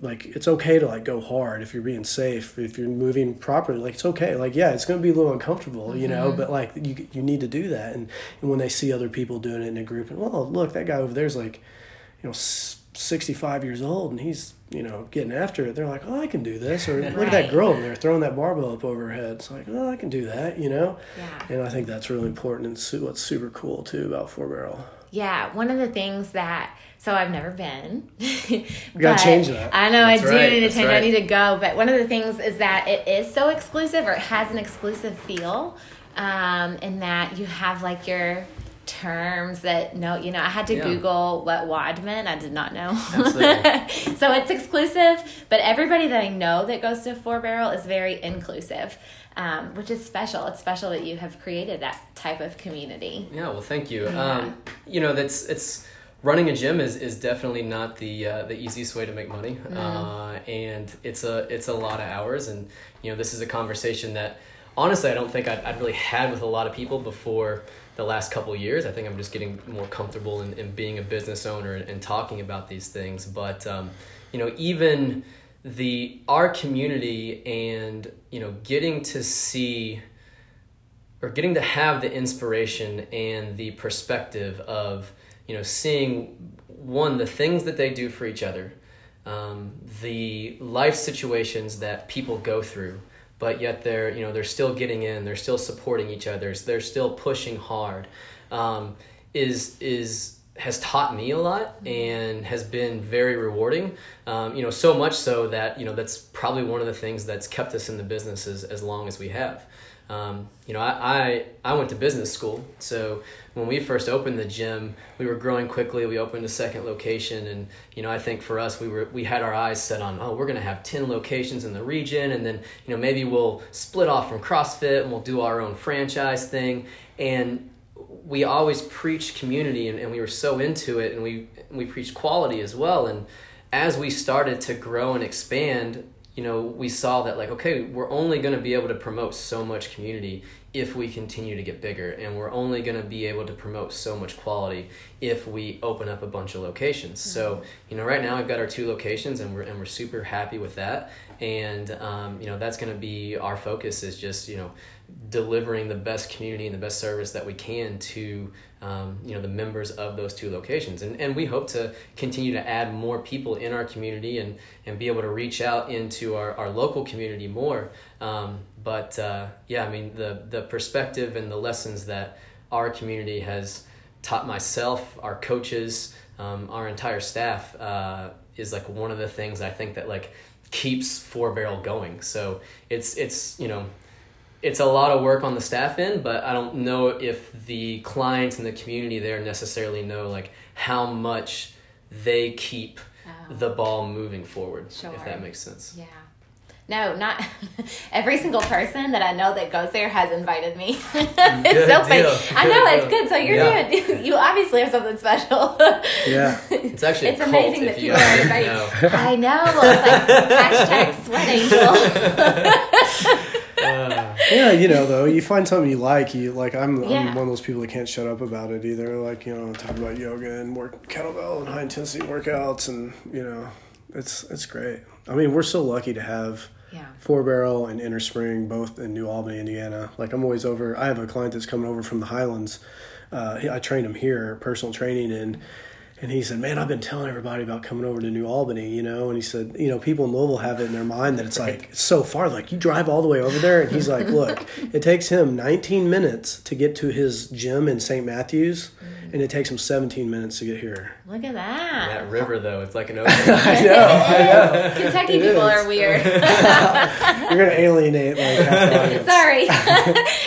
like it's okay to like go hard if you're being safe if you're moving properly like it's okay like yeah it's going to be a little uncomfortable you know mm-hmm. but like you you need to do that and and when they see other people doing it in a group and well look that guy over there's like you know 65 years old and he's you know getting after it they're like oh i can do this or look at that girl over there throwing that barbell up over her head it's like oh i can do that you know Yeah. and i think that's really important and su- what's super cool too about four barrel Yeah, one of the things that so I've never been. we gotta change that. I know That's I do right, need to change. I need to go. But one of the things is that it is so exclusive, or it has an exclusive feel, um, in that you have like your terms that no, you know, I had to Yeah. Google what WOD meant. I did not know. So it's exclusive, but everybody that I know that goes to Four Barrel is very inclusive. Um, which is special. It's special that you have created that type of community. Yeah, well, thank you. Um, you know, that's it's running a gym is, is definitely not the uh, the easiest way to make money, uh, and it's a it's a lot of hours. And you know, this is a conversation that honestly I don't think I'd, I'd really had with a lot of people before the last couple years. I think I'm just getting more comfortable in, in being a business owner and, and talking about these things. But um, you know, even the our community and you know getting to see or getting to have the inspiration and the perspective of you know seeing one the things that they do for each other um, the life situations that people go through but yet they're you know they're still getting in they're still supporting each other they're still pushing hard um, is is has taught me a lot and has been very rewarding um, you know so much so that you know that's probably one of the things that's kept us in the business as, as long as we have um, you know, I, I I went to business school, so when we first opened the gym, we were growing quickly. We opened a second location, and you know, I think for us, we were we had our eyes set on, oh, we're gonna have ten locations in the region, and then you know maybe we'll split off from CrossFit and we'll do our own franchise thing. And we always preached community, and, and we were so into it, and we we preached quality as well. And as we started to grow and expand, you know, we saw that like, okay, we're only going to be able to promote so much community if we continue to get bigger, and we're only going to be able to promote so much quality if we open up a bunch of locations. So, you know, right now I've got our two locations, and we're and we're super happy with that. And um, you know, that's going to be our focus is just you know delivering the best community and the best service that we can to um, you know the members of those two locations and, and we hope to continue to add more people in our community and, and be able to reach out into our, our local community more um, but uh, yeah I mean the the perspective and the lessons that our community has taught myself our coaches um, our entire staff uh, is like one of the things I think that like keeps four barrel going. So it's it's you know it's a lot of work on the staff end, but I don't know if the clients and the community there necessarily know like how much they keep Oh. the ball moving forward. Sure. If that makes sense. Yeah. No, not every single person that I know that goes there has invited me. it's Good so funny. I know Good it's good. So you're Yeah. doing. You obviously have something special. Yeah. It's actually It's a cult amazing if that you people are didn't inviting. know. I know. It's like hashtag sweat angel. Yeah, you know though, you find something you like, you like I'm Yeah. I'm one of those people that can't shut up about it either. Like, you know, talk about yoga and work kettlebell and high intensity workouts and you know, it's it's great. I mean, we're so lucky to have Yeah. Four Barrel and Inner Spring both in New Albany, Indiana. Like I'm always over I have a client that's coming over from the Highlands. Uh, I trained him here, personal training and and he said, "Man, I've been telling everybody about coming over to New Albany, you know." And he said, "You know, people in Louisville have it in their mind that it's like it's so far. Like you drive all the way over there." And he's like, "Look, it takes him 19 minutes to get to his gym in St. Matthews, and it takes him 17 minutes to get here." Look at that. that river though, it's like an ocean. I know, I know. Kentucky It people is. are weird. You're gonna alienate like half. Sorry.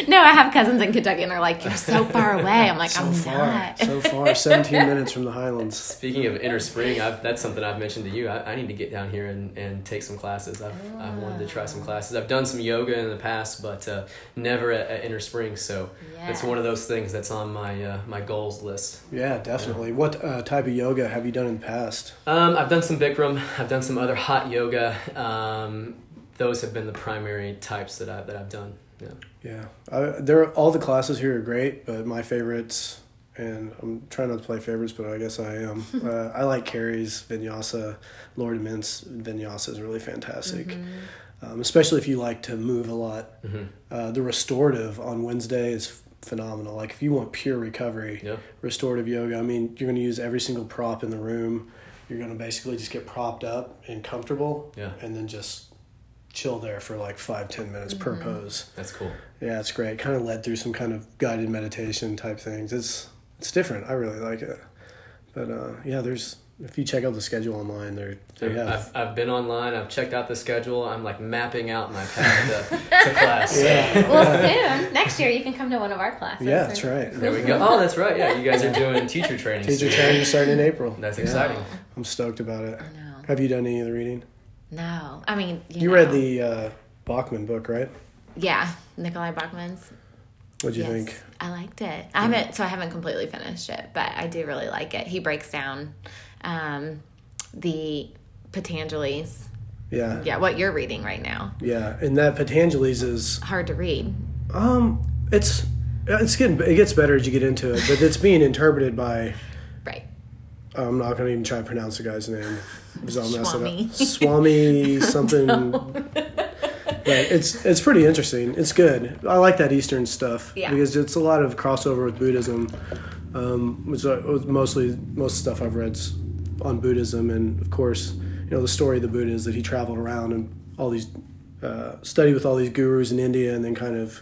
no, I have cousins in Kentucky and they're like, You're so far away. I'm like, So I'm far, not. so far, 17 minutes from the Highlands. Speaking of inner spring, I've, that's something I've mentioned to you. I, I need to get down here and, and take some classes. I've, I've wanted to try some classes. I've done some yoga in the past, but uh, never at, at inner spring. So it's one of those things that's on my uh, my goals list. Yeah, definitely. What uh, type of yoga have you done in the past? Um, I've done some Bikram. I've done some other hot yoga. Um, those have been the primary types that I that I've done. Yeah. Yeah, I, there. All the classes here are great, but my favorites, and I'm trying not to play favorites, but I guess I am. uh, I like Carrie's Vinyasa. Lord Mint's Vinyasa is really fantastic, um, especially if you like to move a lot. hmm Uh, the restorative on Wednesday is phenomenal. Like if you want pure recovery, Yeah. restorative yoga. I mean, you're going to use every single prop in the room. You're going to basically just get propped up and comfortable, Yeah. and then just chill there for like five ten minutes per pose. That's cool. Yeah, it's great. Kind of led through some kind of guided meditation type things. It's it's different. I really like it. But uh, yeah, there's if you check out the schedule online, there they have. I've, I've been online. I've checked out the schedule. I'm like mapping out my path to, to class. yeah, Well, soon, next year, you can come to one of our classes. yeah, that's right. There we go. Oh, that's right. Yeah, you guys are doing teacher training. Teacher soon. training starting in April. That's Yeah. exciting. I'm stoked about it. No. Have you done any of the reading? No. I mean, you, You know. read the uh, Bachman book, right? Yeah, Nicolai Bachman's. What'd you yes, think? I liked it. I haven't, so I haven't completely finished it, but I do really like it. He breaks down um, the Patanjali's. Yeah, Yeah, what you're reading right now. yeah. And that Patanjali's is Hard to read. um, it's it's getting it gets better as you get into it, but it's being interpreted by Right. I'm not going to even try to pronounce the guy's name because I'll mess Swami. it up. Swami something. But it's it's pretty interesting. It's good. I like that Eastern stuff Yeah. because it's a lot of crossover with Buddhism. Um, which was mostly most stuff I've read's on Buddhism, and of course, you know the story of the Buddha is that he traveled around and all these uh, studied with all these gurus in India, and then kind of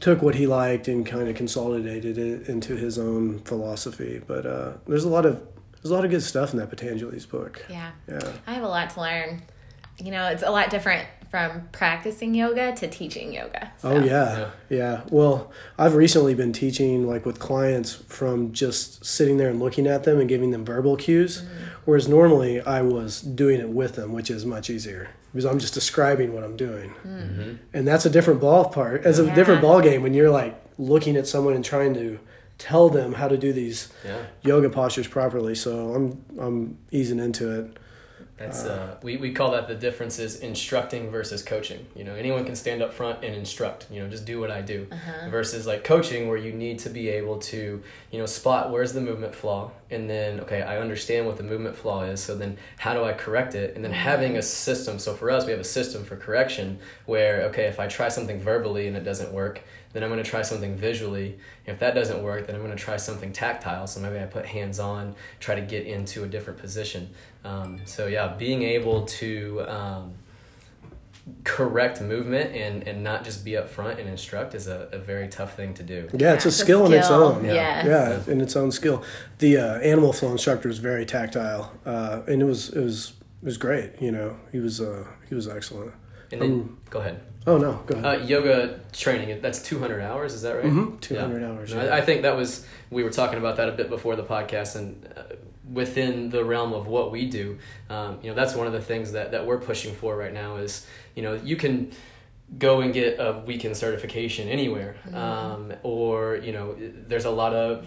took what he liked and kind of consolidated it into his own philosophy. But uh, there's a lot of there's a lot of good stuff in that Patanjali's book. Yeah. Yeah. I have a lot to learn. You know, it's a lot different from practicing yoga to teaching yoga. Oh, so. Oh yeah. yeah, Well, I've recently been teaching like with clients from just sitting there and looking at them and giving them verbal cues, mm-hmm. whereas normally I was doing it with them, which is much easier because I'm just describing what I'm doing, mm-hmm. Mm-hmm. and that's a different ball part. As a Yeah. different ball game when you're like looking at someone and trying to tell them how to do these Yeah. yoga postures properly. So I'm I'm easing into it. That's uh, uh, we, we call that the difference is instructing versus coaching. You know, anyone can stand up front and instruct. You know, just do what I do. Uh-huh. Versus like coaching, where you need to be able to you know spot where's the movement flaw, and then okay, I understand what the movement flaw is. So then how do I correct it? And then mm-hmm. having a system. So for us, we have a system for correction where okay, if I try something verbally and it doesn't work, then I'm going to try something visually. If that doesn't work, then I'm going to try something tactile. So maybe I put hands on, try to get into a different position. Um, so yeah, being able to um, correct movement and and not just be up front and instruct is a, a very tough thing to do. Yeah, it's a it's a skill in its skill, own. yes. yeah, in its own skill. The uh, animal flow instructor was very tactile, uh, and it was it was it was great. You know, he was uh, he was excellent. And then Um, go ahead. Oh no, go ahead. Uh, yoga training, that's 200 hours, is that right? Mhm, 200 hours, yeah. I, I think that was, we were talking about that a bit before the podcast, and uh, within the realm of what we do, um, you know, that's one of the things that, that we're pushing for right now is, you know, you can go and get a weekend certification anywhere, um, or, you know, there's a lot of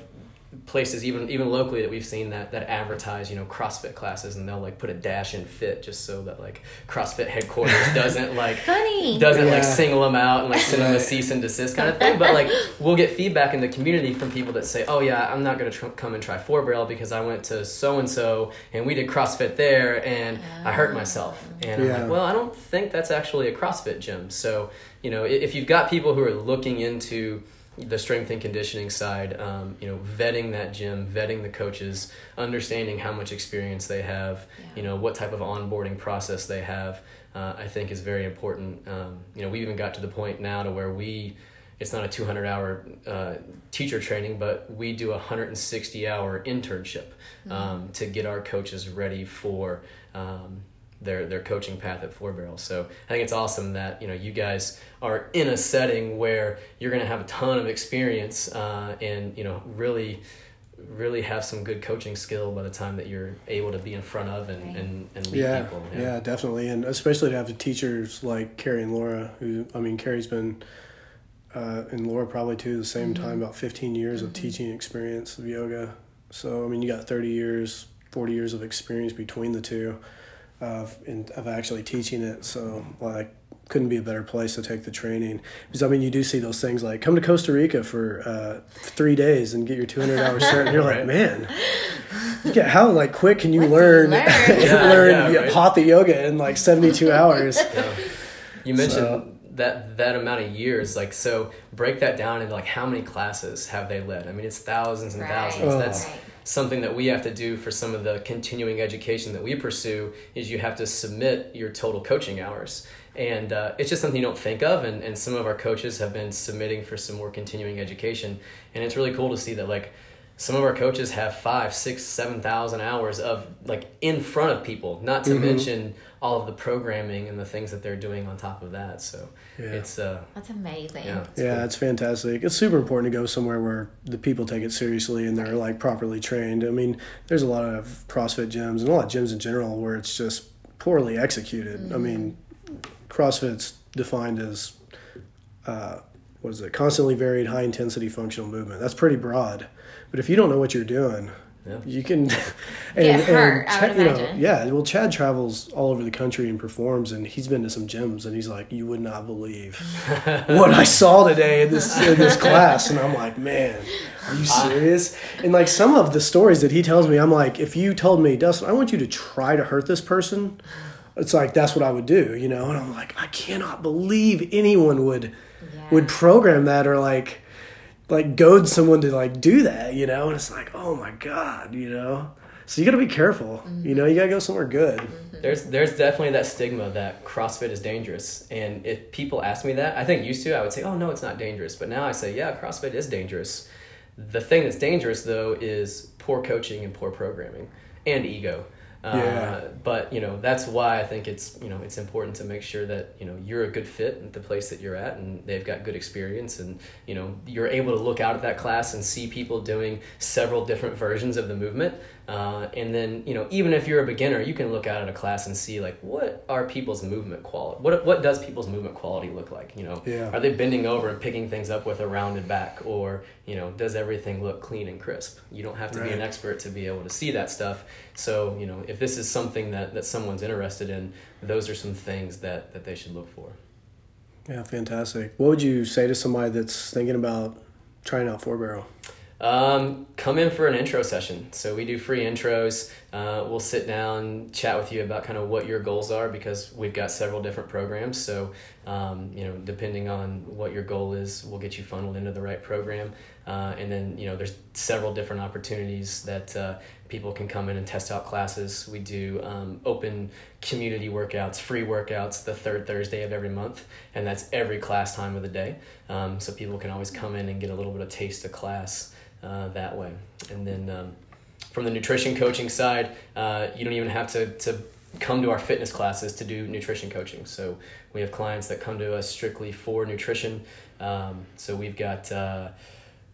places even even locally that we've seen that that advertise you know CrossFit classes and they'll like put a dash in fit just so that like CrossFit headquarters doesn't like Funny. doesn't like single them out and like send them a cease and desist kind of thing. But like we'll get feedback in the community from people that say, "Oh yeah, I'm not going to tr- come and try four barrel because I went to so and so and we did CrossFit there and I hurt oh. myself." And I'm like, "Well, I don't think that's actually a CrossFit gym." So you know, if you've got people who are looking into the strength and conditioning side, um, you know, vetting that gym, vetting the coaches, understanding how much experience they have, you know, what type of onboarding process they have, uh, I think is very important. Um, you know, we even got to the point now to where we, it's not a 200 hour uh, teacher training, but we do a 160 hour internship um, to get our coaches ready for um, their their coaching path at Four Barrels. So I think it's awesome that you know you guys are in a setting where you're going to have a ton of experience uh, and you know really really have some good coaching skill by the time that you're able to be in front of and, and, and lead yeah, people. yeah, yeah, definitely, and especially to have the teachers like Carrie and Laura, who I mean, Carrie's been uh, and Laura probably too the same time, about fifteen years of teaching experience of yoga. So I mean, you got thirty years, forty years of experience between the two, of in, of actually teaching it. So like. Couldn't be a better place to take the training because I mean you do see those things like come to Costa Rica for uh, three days and get your two hundred hours cert and you're like Right. man, yeah, how like quick can you What learn you learn? Yeah, learn yeah, yeah, right. hatha yoga in like 72 hours Yeah. You mentioned So- that that amount of years, like so. Break that down into like how many classes have they led? I mean, it's thousands and Right. thousands. Oh. That's Right. Something that we have to do for some of the continuing education that we pursue. Is you have to submit your total coaching hours, and uh, it's just something you don't think of. And and some of our coaches have been submitting for some more continuing education, and it's really cool to see that like some of our coaches have five, six, seven thousand hours of like in front of people. Not to Mhm. mention all of the programming and the things that they're doing on top of that. So Yeah. it's uh That's amazing. yeah, it's yeah cool. it's fantastic it's super important to go somewhere where the people take it seriously and they're like properly trained i mean there's a lot of crossfit gyms and a lot of gyms in general where it's just poorly executed i mean crossfit's defined as uh, what is it constantly varied high intensity functional movement that's pretty broad but if you don't know what you're doing Yeah. you can Get hurt, I Chad- would you know, yeah well chad travels all over the country and performs and he's been to some gyms and he's like you would not believe what i saw today in this in this class and i'm like man are you serious and like some of the stories that he tells me i'm like if you told me dustin i want you to try to hurt this person it's like that's what i would do you know and i'm like i cannot believe anyone would Yeah. would program that or like like goad someone to like do that, you know? And it's like, oh my god, you know. So you got to be careful. You know, you got to go somewhere good. Mm-hmm. There's there's definitely that stigma that CrossFit is dangerous, and if people ask me that, I think used to I would say, oh no, it's not dangerous, but now I say, yeah, CrossFit is dangerous. The thing that's dangerous though is poor coaching and poor programming and ego. Uh, Yeah. but you know that's why I think it's you know it's important to make sure that you know you're a good fit at the place that you're at, and they've got good experience, and you know you're able to look out at that class and see people doing several different versions of the movement, uh, and then you know even if you're a beginner, you can look out at a class and see like what are people's movement quality, what what does people's movement quality look like? You know, Yeah. are they bending over and picking things up with a rounded back, or you know does everything look clean and crisp? You don't have to be an expert to be able to see that stuff. So, you know, if this is something that, that someone's interested in, those are some things that, that they should look for. Yeah, fantastic. What would you say to somebody that's thinking about trying out four barrel? Um, come in for an intro session. So we do free intros. Uh, we'll sit down, chat with you about kind of what your goals are because we've got several different programs. So, um, you know, depending on what your goal is, we'll get you funneled into the right program. Uh, and then, you know, there's several different opportunities that uh, people can come in and test out classes. We do um, open community workouts, free workouts, the third Thursday of every month, and that's every class time of the day. Um, so people can always come in and get a little bit of taste of class uh, that way. And then um, from the nutrition coaching side, uh, you don't even have to, to come to our fitness classes to do nutrition coaching. So we have clients that come to us strictly for nutrition. Um, so we've got uh,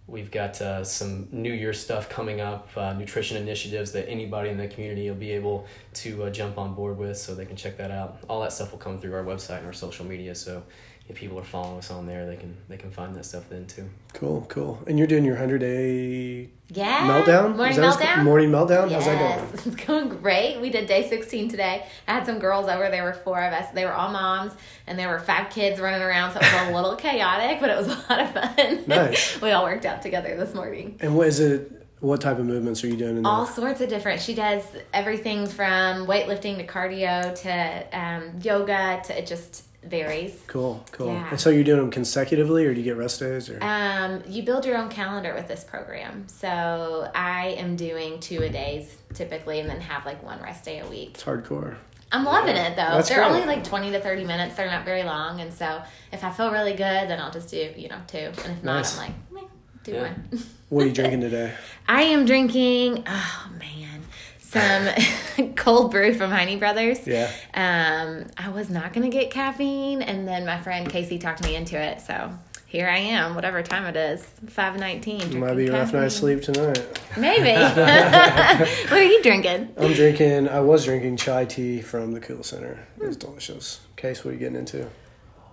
we've got uh, some New Year stuff coming up, uh, nutrition initiatives that anybody in the community will be able to uh, jump on board with, so they can check that out. All that stuff will come through our website and our social media. So if people are following us on there, they can they can find that stuff then too. Cool, cool. And you're doing your hundred day Yeah. meltdown. Morning Is that meltdown. Morning meltdown. Yes, How's that going? it's going great. We did day 16 today. I had some girls over. There were four of us. They were all moms, and there were five kids running around, so it was a little chaotic, but it was a lot of fun. Nice. we all worked out together this morning. And what is it? What type of movements are you doing in All there? sorts of different. She does everything from weightlifting to cardio to um, yoga to just varies. Cool, cool. Yeah. And so you're doing them consecutively, or do you get rest days? Or Um, you build your own calendar with this program. So I am doing two a days typically, and then have like one rest day a week. it's hardcore. I'm loving it though. That's They're great. only like 20 to 30 minutes. They're not very long. And so if I feel really good, then I'll just do, you know, two. And if Nice. not, I'm like, do Yeah. one. What are you drinking today? I am drinking, oh man, some cold brew from Heine Brothers. Yeah. Um, I was not going to get caffeine. And then my friend Casey talked me into it. So here I am, whatever time it is, 519. Might be a rough night's sleep tonight. Maybe. what are you drinking? I'm drinking. I was drinking chai tea from the Cool Center. It was delicious. Case, what are you getting into?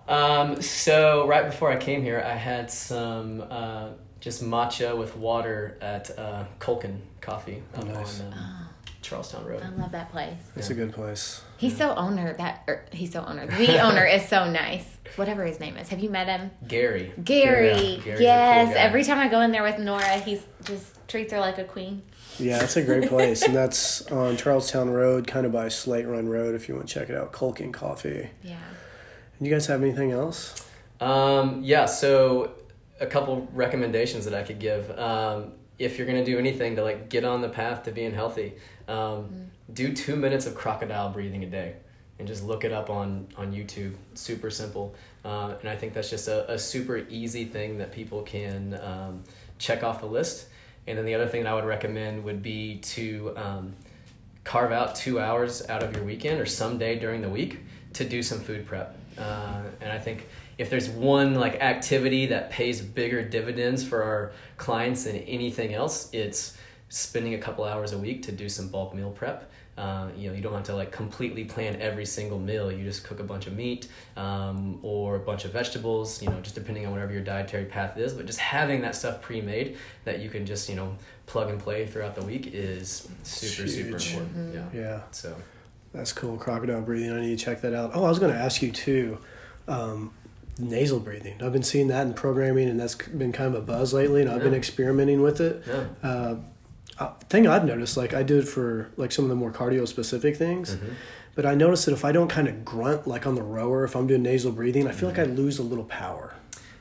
Um, so right before I came here, I had some uh, just matcha with water at uh, Culkin Coffee up Nice. on um, Charlestown Road. I love that place. It's a good place. He's so owner that er, he's so owner. The owner is so nice. Whatever his name is. Have you met him? Gary. Gary. Gary's a cool yes. guy. Every time I go in there with Nora, he's just treats her like a queen. Yeah, it's a great place, and that's on Charlestown Road, kind of by Slate Run Road. If you want to check it out, Culkin Coffee. Yeah. And you guys have anything else? Um, yeah, so a couple recommendations that I could give. Um, if you're gonna do anything to like get on the path to being healthy, um, do two minutes of crocodile breathing a day, and just look it up on on YouTube. Super simple, uh, and I think that's just a, a super easy thing that people can um, check off the list. And then the other thing that I would recommend would be to um, carve out two hours out of your weekend or some day during the week to do some food prep. Uh, and I think if there's one like activity that pays bigger dividends for our clients than anything else, it's spending a couple hours a week to do some bulk meal prep. Uh, you know, you don't have to like completely plan every single meal. You just cook a bunch of meat um, or a bunch of vegetables. You know, just depending on whatever your dietary path is. But just having that stuff pre-made that you can just you know plug and play throughout the week is super super Huge. important. Yeah. Yeah, So that's cool. Crocodile breathing. I need to check that out. Oh, I was going to ask you too. Um, nasal breathing. I've been seeing that in programming, and that's been kind of a buzz lately. And I've been experimenting with it. yeah. Uh, uh, thing I've noticed, like I do it for like some of the more cardio specific things, Mm-hmm. but I noticed that if I don't kind of grunt like on the rower, if I'm doing nasal breathing, I feel like I lose a little power.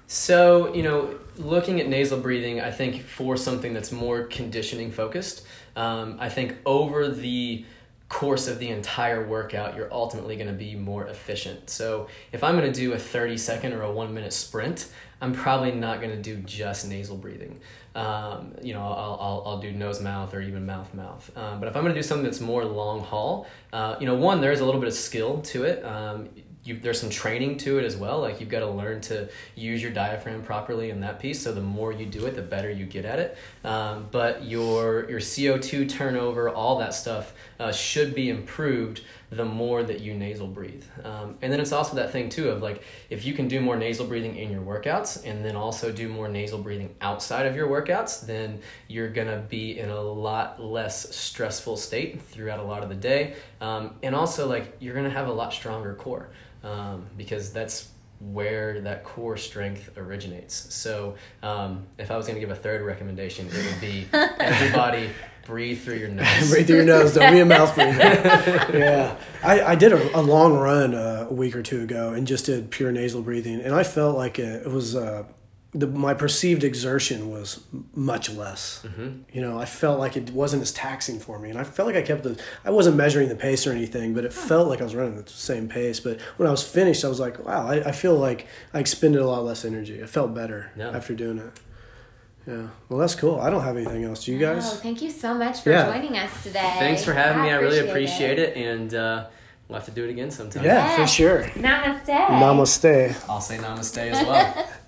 So, you know, looking at nasal breathing, I think for something that's more conditioning focused, um, I think over the course of the entire workout, you're ultimately going to be more efficient. So, if I'm going to do a 30 second or a one minute sprint, I'm probably not going to do just nasal breathing. Um, you know, I'll, I'll, I'll do nose mouth or even mouth mouth. Um, but if I'm going to do something that's more long haul, uh, you know, one, there's a little bit of skill to it. Um, you, there's some training to it as well. Like you've got to learn to use your diaphragm properly in that piece. So the more you do it, the better you get at it. Um, but your your CO two turnover, all that stuff, uh, should be improved the more that you nasal breathe. Um, and then it's also that thing too of like if you can do more nasal breathing in your workouts and then also do more nasal breathing outside of your workouts, then you're gonna be in a lot less stressful state throughout a lot of the day. Um, and also like you're gonna have a lot stronger core um, because that's where that core strength originates. So, um, if I was going to give a third recommendation, it would be everybody breathe through your nose. breathe through your nose. Don't be a mouth breather. yeah, I, I did a, a long run uh, a week or two ago and just did pure nasal breathing, and I felt like it, it was uh, the, my perceived exertion was much less. Mm-hmm. You know, I felt like it wasn't as taxing for me, and I felt like I kept the. I wasn't measuring the pace or anything, but it felt like I was running at the same pace. But when I was finished, I was like, wow, I, I feel like I expended a lot less energy. I felt better after doing it. Yeah, well, that's cool. I don't have anything else. Do you guys? Oh, thank you so much for Yeah. joining us today. Thanks for having me. I really appreciate it, and uh, we'll have to do it again sometime. Yeah, for sure. Namaste. Namaste. I'll say namaste as well.